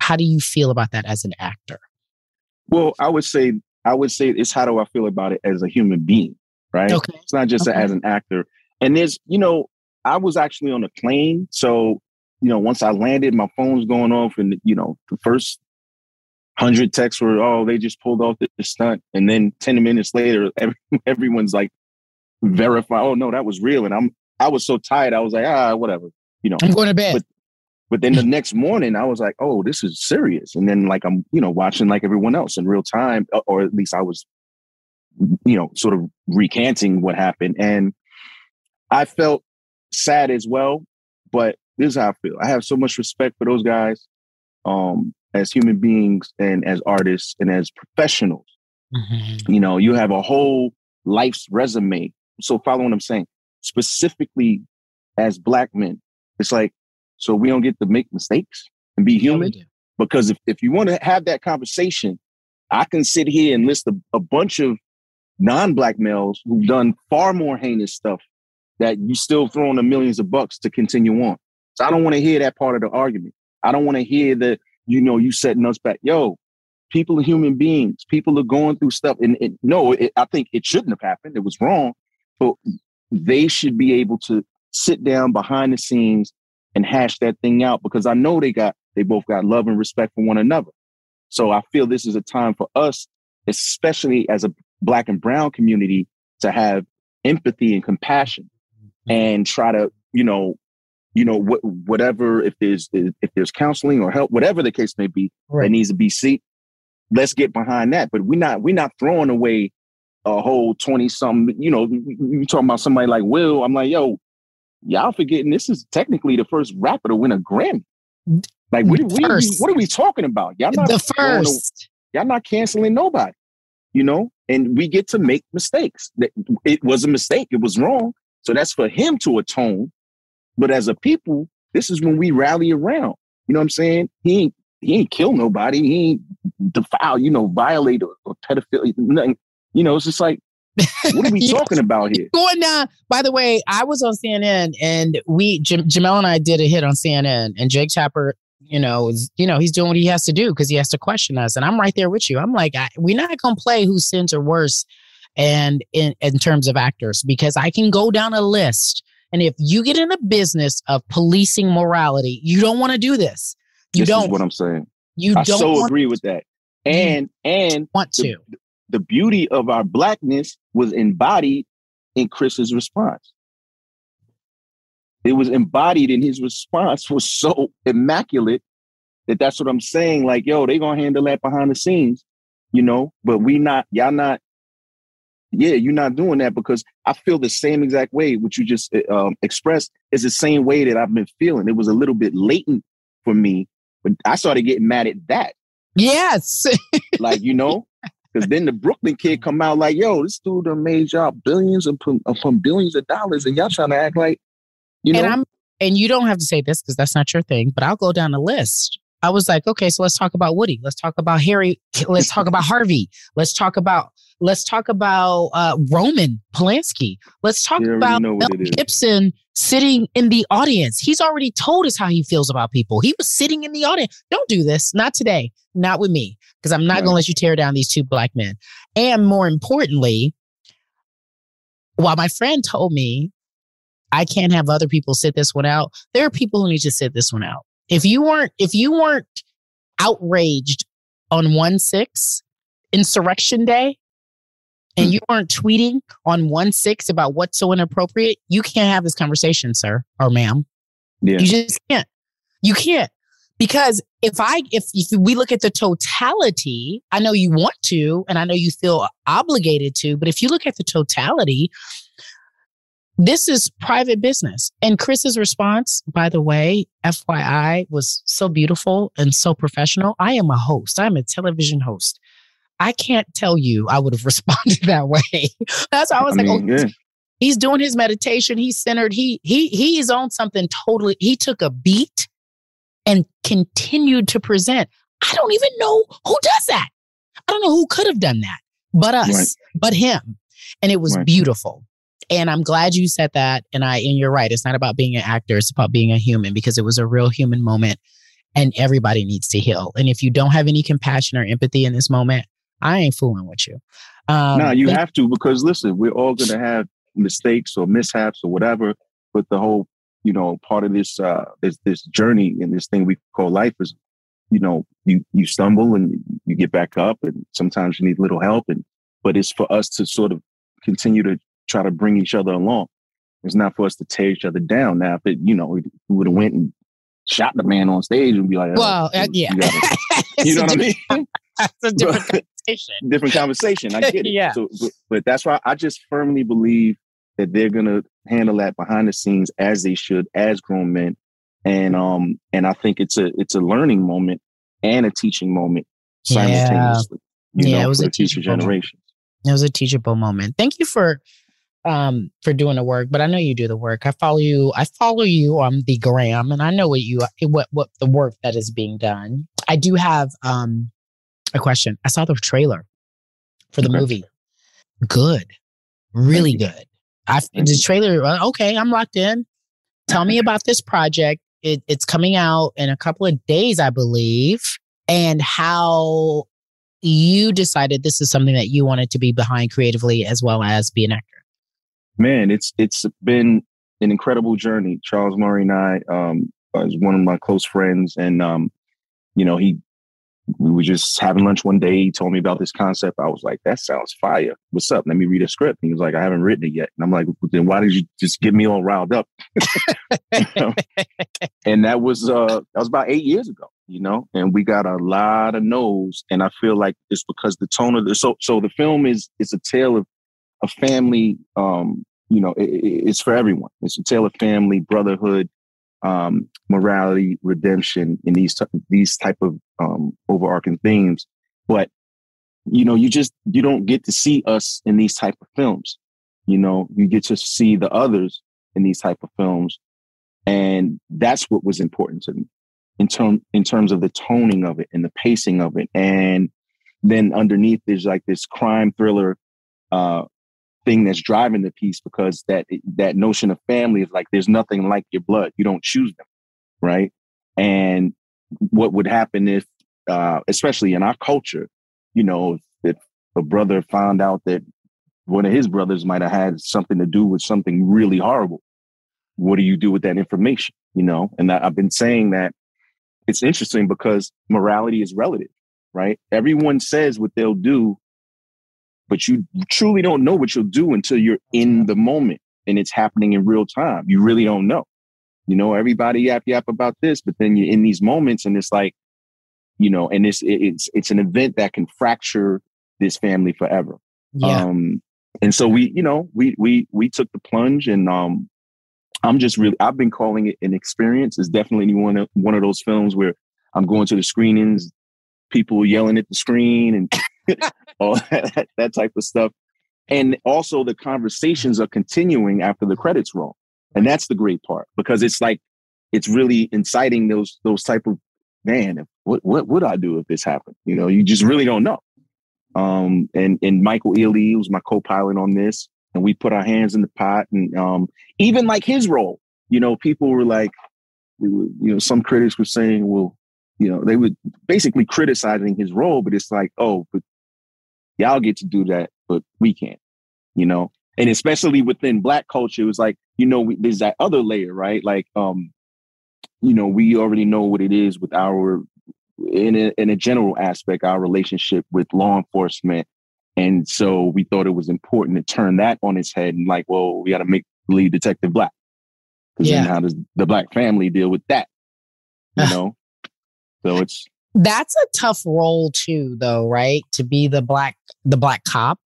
How do you feel about that as an actor? Well i would say i would say it's how do i feel about it as a human being right? Okay. it's not just okay. as an actor. And there's you know i was actually on a plane so you know once i landed my phone's going off and you know the first hundred texts were, oh, they just pulled off the, stunt, and then ten minutes later, every, everyone's like, verify, oh no, that was real, and I'm, I was so tired, I was like, ah, whatever, you know, I'm going to bed. But, but then the next morning, I was like, oh, this is serious, and then like I'm, you know, watching like everyone else in real time, or at least I was, you know, sort of recanting what happened, and I felt sad as well, but this is how I feel. I have so much respect for those guys. Um, as human beings and as artists and as professionals. Mm-hmm. You know, you have a whole life's resume. So follow what I'm saying. Specifically as black men, it's like, so we don't get to make mistakes and be human. Yeah, because if, if you want to have that conversation, I can sit here and list a, a bunch of non-black males who've done far more heinous stuff that you still throwing the millions of bucks to continue on. So I don't want to hear that part of the argument. I don't want to hear that you know, you setting us back. Yo, people are human beings. People are going through stuff. And it, no, it, I think it shouldn't have happened. It was wrong. But they should be able to sit down behind the scenes and hash that thing out because I know they got, they both got love and respect for one another. So I feel this is a time for us, especially as a black and brown community, to have empathy and compassion mm-hmm. and try to, you know, you know, wh- whatever, if there's, if there's counseling or help, whatever the case may be, right. that needs to be seen. Let's get behind that. But we're not, we're not throwing away a whole 20 something, you know, you talking about somebody like Will. I'm like, yo, y'all forgetting this is technically the first rapper to win a Grammy. Like, what, what, are, we, what are we talking about? Y'all not the first. y'all not canceling nobody, you know. And we get to make mistakes. It was a mistake. It was wrong. So that's for him to atone but as a people, this is when we rally around. You know what I'm saying? He ain't he ain't kill nobody. He ain't defile, you know, violate or, or pedophilia. Nothing. You know, it's just like, what are we talking about here? Going down. By the way, I was on CNN and we Jam- Jemele and I did a hit on CNN, and Jake Tapper, you know, is you know he's doing what he has to do because he has to question us, and I'm right there with you. I'm like, I, we're not gonna play whose sins are worse, and in in terms of actors, because I can go down a list and if you get in the business of policing morality, you don't want to do this. You this don't. what I'm saying. You I don't. so agree with that. And and want the, to. The beauty of our blackness was embodied in Chris's response. It was embodied in his response was so immaculate that that's what I'm saying. Like, yo, they gonna handle that behind the scenes, you know. But we not, y'all not yeah, you're not doing that because I feel the same exact way, which you just uh, um, expressed is the same way that I've been feeling. It was a little bit latent for me, but I started getting mad at that. Yes. like, you know, because then the Brooklyn kid come out like, yo, this dude done made y'all billions upon, upon billions of dollars and y'all trying to act like, you know. And, I'm, and you don't have to say this because that's not your thing, but I'll go down the list. I was like, okay, so let's talk about Woody. Let's talk about Harry. Let's talk about Harvey. Let's talk about let's talk about uh, Roman Polanski. Let's talk about Mel Gibson sitting in the audience. He's already told us how he feels about people. He was sitting in the audience. Don't do this. Not today. Not with me. Because I'm not right. going to let you tear down these two black men. And more importantly, while my friend told me I can't have other people sit this one out, there are people who need to sit this one out. If you weren't, if you weren't outraged on one six insurrection day, and hmm. you weren't tweeting on one six about what's so inappropriate, you can't have this conversation, sir or ma'am. Yeah. You just can't. You can't because if I if, if we look at the totality, I know you want to, and I know you feel obligated to, but if you look at the totality, this is private business. And Chris's response, by the way, FYI, was so beautiful and so professional. I am a host. I'm a television host. I can't tell you I would have responded that way. That's why I was I like, mean, oh, yeah. he's doing his meditation. He's centered. He he he's on something totally. He took a beat and continued to present. I don't even know who does that. I don't know who could have done that, but us, right. but him. And it was right. beautiful. And I'm glad you said that. And I, and you're right. It's not about being an actor. It's about being a human because it was a real human moment and everybody needs to heal. And if you don't have any compassion or empathy in this moment, I ain't fooling with you. Um, no, you have to because listen, we're all going to have mistakes or mishaps or whatever. But the whole, you know, part of this uh this this journey and this thing we call life is, you know, you you stumble and you get back up, and sometimes you need a little help. And but it's for us to sort of continue to try to bring each other along. It's not for us to tear each other down. Now, if it, you know, we would have went and shot the man on stage and be like, oh, well, uh, yeah, you, you know what I mean? That's a different conversation. different conversation. I get it. yeah. So, but, but that's why I just firmly believe that they're gonna handle that behind the scenes as they should, as grown men. And um, and I think it's a it's a learning moment and a teaching moment simultaneously. Yeah, yeah know, it was a future generation. It was a teachable moment. Thank you for um for doing the work, but I know you do the work. I follow you. I follow you on the gram, and I know what you what what the work that is being done. I do have um a question. I saw the trailer for the okay. movie. Good, really good. I the trailer. Okay, I'm locked in. Tell me about this project. It, it's coming out in a couple of days, I believe, and how you decided this is something that you wanted to be behind creatively as well as be an actor. Man, it's it's been an incredible journey. Charles Murray and I um, is one of my close friends, and um, you know he we were just having lunch one day. He told me about this concept. I was like, that sounds fire. What's up? Let me read a script. And he was like, I haven't written it yet. And I'm like, then why did you just get me all riled up? and that was uh that was about eight years ago, you know, and we got a lot of no's. And I feel like it's because the tone of the so so the film is it's a tale of a family um, you know, it, it's for everyone. It's a tale of family, brotherhood, um, morality, redemption, in these t- these type of um, overarching themes. But you know, you just you don't get to see us in these type of films. You know, you get to see the others in these type of films, and that's what was important to me in term in terms of the toning of it and the pacing of it, and then underneath there's like this crime thriller uh, thing that's driving the piece because that that notion of family is like there's nothing like your blood. You don't choose them, right? And what would happen if, uh, especially in our culture, you know, if a brother found out that one of his brothers might have had something to do with something really horrible, what do you do with that information? You know, and I've been saying that it's interesting because morality is relative, right? Everyone says what they'll do but you truly don't know what you'll do until you're in the moment and it's happening in real time. You really don't know. You know, everybody yap yap about this, but then you're in these moments and it's like, you know, and it's it's it's an event that can fracture this family forever. Yeah. Um, and so we, you know, we we we took the plunge and um I'm just really I've been calling it an experience. It's definitely one of one of those films where I'm going to the screenings, people yelling at the screen and all that, that type of stuff. And also the conversations are continuing after the credits roll. And that's the great part because it's like it's really inciting those those type of man, what what would I do if this happened? You know, you just really don't know. Um and and Michael Ealy was my co-pilot on this, and we put our hands in the pot and um even like his role, you know, people were like, you know, some critics were saying, well, you know, they were basically criticizing his role, but it's like, oh, but y'all get to do that, but we can't, you know? And especially within black culture, it was like, you know, we, there's that other layer, right? Like, um, you know, we already know what it is with our, in a, in a general aspect, our relationship with law enforcement. And so we thought it was important to turn that on its head and like, well, we got to make the lead detective black. Because yeah. then how does the black family deal with that? You know? So it's That's a tough role too, though, right? To be the black the black cop,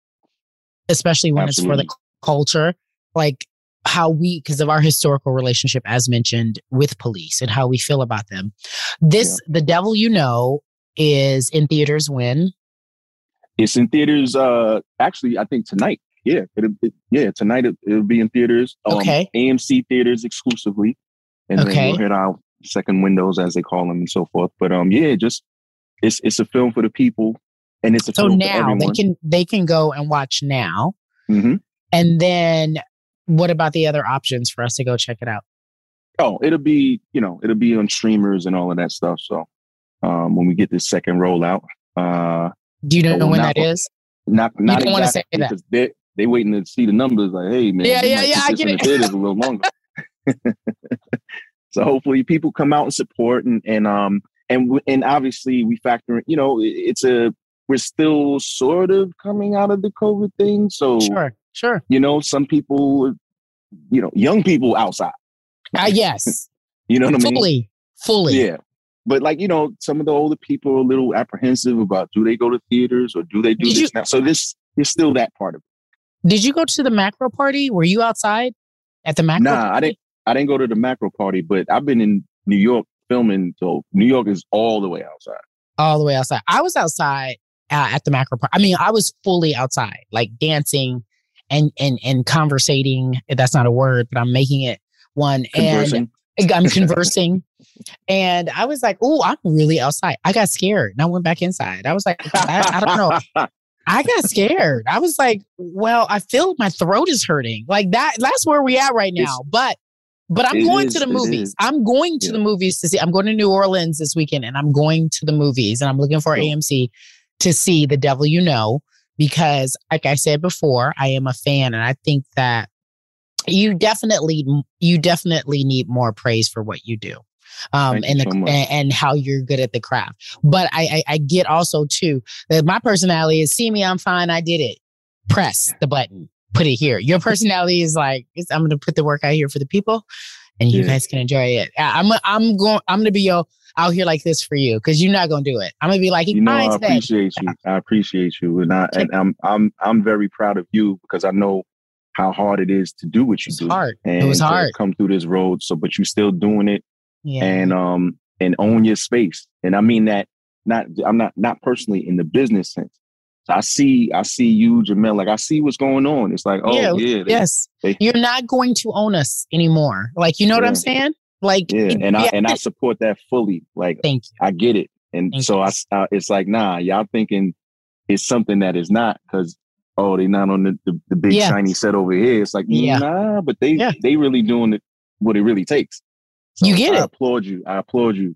especially when it's for the culture. Like how we because of our historical relationship as mentioned with police and how we feel about them. This the devil you know is in theaters when it's in theaters. Uh, actually, I think tonight. Yeah, it'll, it, yeah, tonight it, it'll be in theaters. Um, Okay. AMC theaters exclusively, and Okay. then we'll head our second windows as they call them and so forth. But um, yeah, just it's it's a film for the people, and it's a so film for now they can they can go and watch now. hmm And then what about the other options for us to go check it out? Oh, it'll be you know it'll be on streamers and all of that stuff. So um, when we get this second rollout, uh, Do you know when not that is? Not not don't wanna say that. because they they waiting to see the numbers. Like, hey man, Yeah, yeah, yeah, I get it. a little longer. so hopefully people come out and support and and um and and obviously we factor in. You know, it's a we're still sort of coming out of the COVID thing. So Sure, sure. you know, some people, you know, young people outside. Ah, yes. You know what I mean? fully, fully. Yeah. But like, you know, some of the older people are a little apprehensive about do they go to theaters or do they do Did this you- now? So this is still that part of it. Did you go to the macro party? Were you outside at the macro? Nah, I party? didn't I didn't go to the macro party, but I've been in New York filming, so New York is all the way outside. all the way outside. I was outside uh, at the macro party. I mean, I was fully outside, like dancing and and and conversating. That's not a word, but I'm making it one. Conversing. And I'm conversing. and I was like, "Oh, I'm really outside." I got scared, and I went back inside. I was like, I, I don't know. I got scared. I was like, "Well, I feel my throat is hurting." Like that. That's where we at right now. It's- but but I'm It going is, to the movies. is. I'm going to Yeah. the movies to see. I'm going to New Orleans this weekend, and I'm going to the movies, and I'm looking for Cool. AMC to see The Devil You Know because, like I said before, I am a fan, and I think that you definitely you definitely need more praise for what you do um and the so and, and how you're good at the craft but I, I i get also too that my personality is see me i'm fine i did it press the button put it here your personality is like it's, i'm gonna put the work out here for the people and you Yeah. guys can enjoy it i'm i'm going i'm gonna be yo out here like this for you because you're not gonna do it i'm gonna be like You know, I appreciate you. I appreciate you, and I and I'm I'm I'm very proud of you because I know how hard it is to do what you It's do. hard. It And was to hard. come through this road. So, but you're still doing it, yeah and um and own your space. And I mean that not I'm not not personally in the business sense. So I see I see you, Jemele. Like I see what's going on. It's like oh Yeah, yeah, they- yes they- you're not going to own us anymore like you know what i'm saying like yeah, it- and I and I support that fully. Like thank you I get it, and Thank so I, I it's like nah, y'all thinking it's something that is not because oh they not on the, the, the big Yeah. shiny set over here. It's like Yeah. nah, but they Yeah. they really doing it what it really takes. You get I it. I applaud you. I applaud you.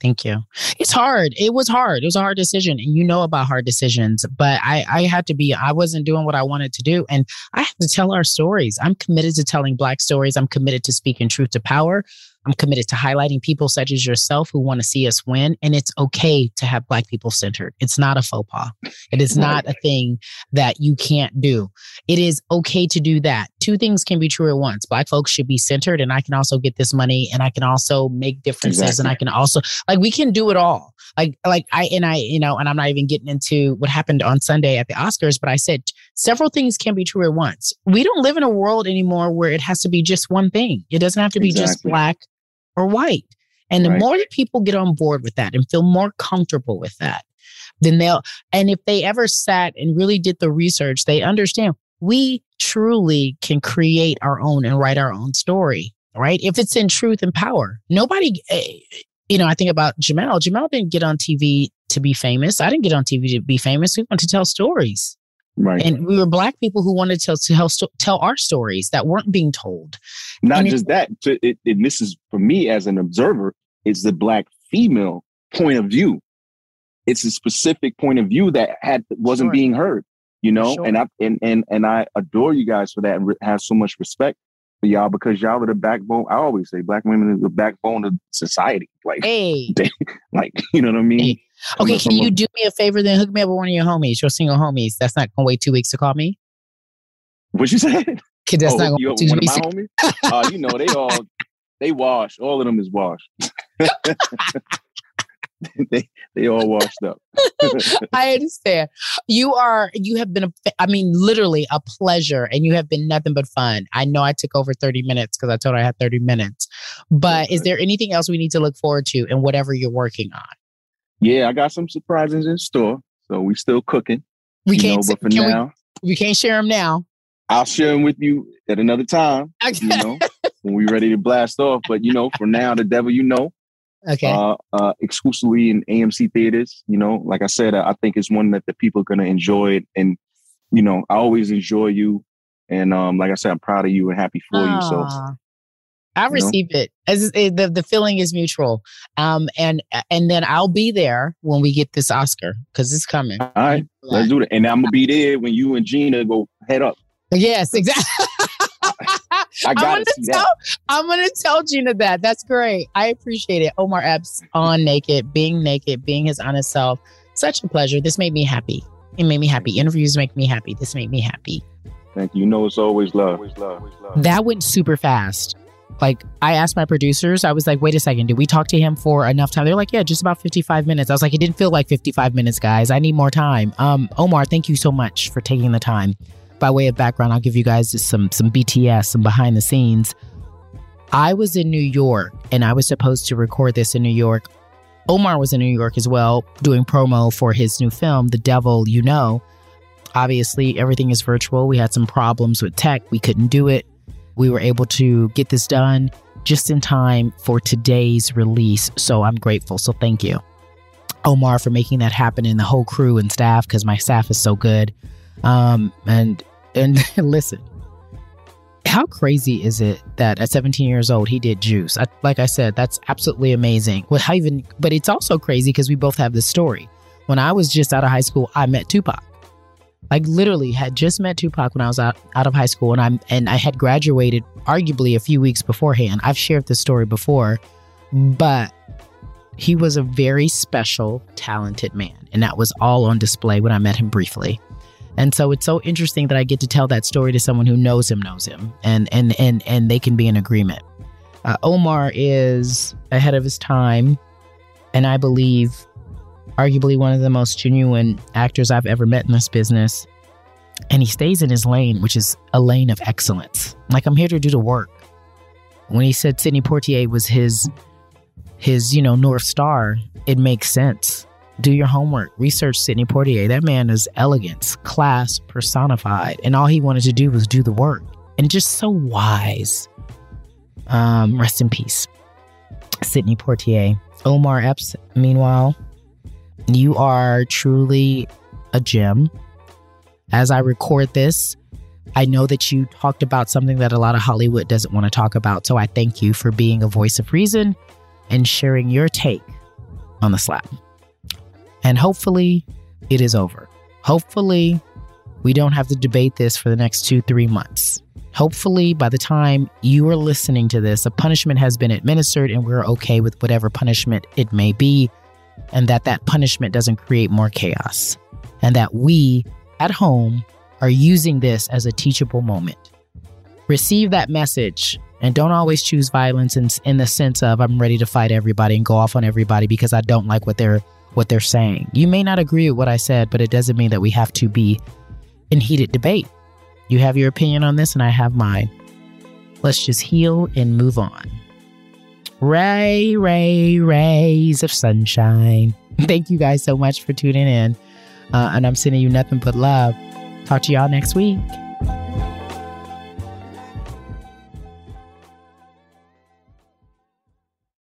Thank you. It's hard. It was hard. It was a hard decision. And you know about hard decisions. But I, I had to be, I wasn't doing what I wanted to do. And I have to tell our stories. I'm committed to telling Black stories. I'm committed to speaking truth to power. I'm committed to highlighting people such as yourself who want to see us win. And it's okay to have Black people centered. It's not a faux pas. It is not a thing that you can't do. It is okay to do that. Two things can be true at once. Black folks should be centered, and I can also get this money, and I can also make differences, and I can also like we can do it all. Like like I and I you know, and I'm not even getting into what happened on Sunday at the Oscars, but I said several things can be true at once. We don't live in a world anymore where it has to be just one thing. It doesn't have to be just black or white. And the Right. more that people get on board with that and feel more comfortable with that, then they'll, and if they ever sat and really did the research, they understand we truly can create our own and write our own story, right? If it's in truth and power. Nobody, eh, you know, I think about Jemele. Jemele didn't get on TV to be famous. I didn't get on TV to be famous. We want to tell stories. Right. And we were black people who wanted to tell, to tell, sto- tell our stories that weren't being told. Not And it- just that, to, it, and this is for me as an observer, it's the black female point of view. It's a specific point of view that had wasn't Sure. being heard, you know. sure. And I and and and I adore you guys for that and have so much respect for y'all because y'all are the backbone. I always say black women are the backbone of society. Like, Hey, they, like you know what I mean? Hey. Okay, can you do me a favor then? Hook me up with one of your homies, your single homies. That's not gonna wait two weeks to call me. What you say? Kid, that's oh, not you, gonna wait two one of weeks. homies? Uh, you know, they all they wash. All of them is washed. they they all washed up. I understand. You are you have been a I mean literally a pleasure and you have been nothing but fun. I know I took over 30 minutes because I told her I had 30 minutes. But is there anything else we need to look forward to in whatever you're working on? Yeah, I got some surprises in store. So we still cooking. We can't know, but for can we- now, We can't share them now. I'll share them with you at another time. You know, when we're ready to blast off. But you know, for now, the devil you know. Okay. Uh, uh, exclusively in AMC theaters. You know, like I said, I I think it's one that the people are gonna enjoy it. And you know, I always enjoy you. And um, like I said, I'm proud of you and happy for you. So Aw. I you know? it. As it, the the feeling is mutual. Um and and then I'll be there when we get this Oscar because it's coming. all right, let's do that. And I'm gonna be there when you and Gina go head up. Yes, exactly. I gotta gonna see tell that. I'm gonna tell Gina that. That's great. I appreciate it. Omar Epps on naked, being naked, being his honest self. Such a pleasure. This made me happy. It made me happy. Interviews make me happy. This made me happy. Thank you. You know, it's always love. That went super fast. Like I asked my producers, I was like, wait a second, did we talk to him for enough time? They're like, yeah, just about 55 minutes. I was like, it didn't feel like 55 minutes, guys. I need more time. Um, Omar, thank you so much for taking the time. By way of background, I'll give you guys just some some BTS, some behind the scenes. I was in New York and I was supposed to record this in New York. Omar was in New York as well, doing promo for his new film, The Devil You Know. Obviously, everything is virtual. We had some problems with tech. We couldn't do it. We were able to get this done just in time for today's release. So I'm grateful. So thank you, Omar, for making that happen and the whole crew and staff because my staff is so good. Um, and and listen, how crazy is it that at 17 years old he did Juice? I, like I said, that's absolutely amazing. Well, even? But it's also crazy because we both have this story. When I was just out of high school, I met Tupac. Like literally had just met Tupac when I was out, out of high school and I'm and I had graduated arguably a few weeks beforehand. I've shared this story before, but he was a very special, talented man. And that was all on display when I met him briefly. And so it's so interesting that I get to tell that story to someone who knows him, knows him, and and and and they can be in agreement. Uh, Omar is ahead of his time, and I believe arguably one of the most genuine actors I've ever met in this business. And he stays in his lane, which is a lane of excellence. Like I'm here to do the work. When he said Sidney Poitier was his his, you know, North Star, it makes sense. Do your homework, research Sidney Poitier. That man is elegance, class personified, and all he wanted to do was do the work. And just so wise. Um, rest in peace. Sidney Poitier. Omar Epps, meanwhile, you are truly a gem. As I record this, I know that you talked about something that a lot of Hollywood doesn't want to talk about. So I thank you for being a voice of reason and sharing your take on the slap. And hopefully it is over. Hopefully we don't have to debate this for the next two, three months. Hopefully by the time you are listening to this, a punishment has been administered and we're okay with whatever punishment it may be and that that punishment doesn't create more chaos. And that we at home are using this as a teachable moment. Receive that message and don't always choose violence in, in the sense of i'm ready to fight everybody and go off on everybody because i don't like what they're what they're saying. You may not agree with what i said but it doesn't mean that we have to be in heated debate. You have your opinion on this and i have mine. Let's just heal and move on Ray, ray, rays of sunshine. Thank you guys so much for tuning in. Uh, and I'm sending you nothing but love. Talk to y'all next week.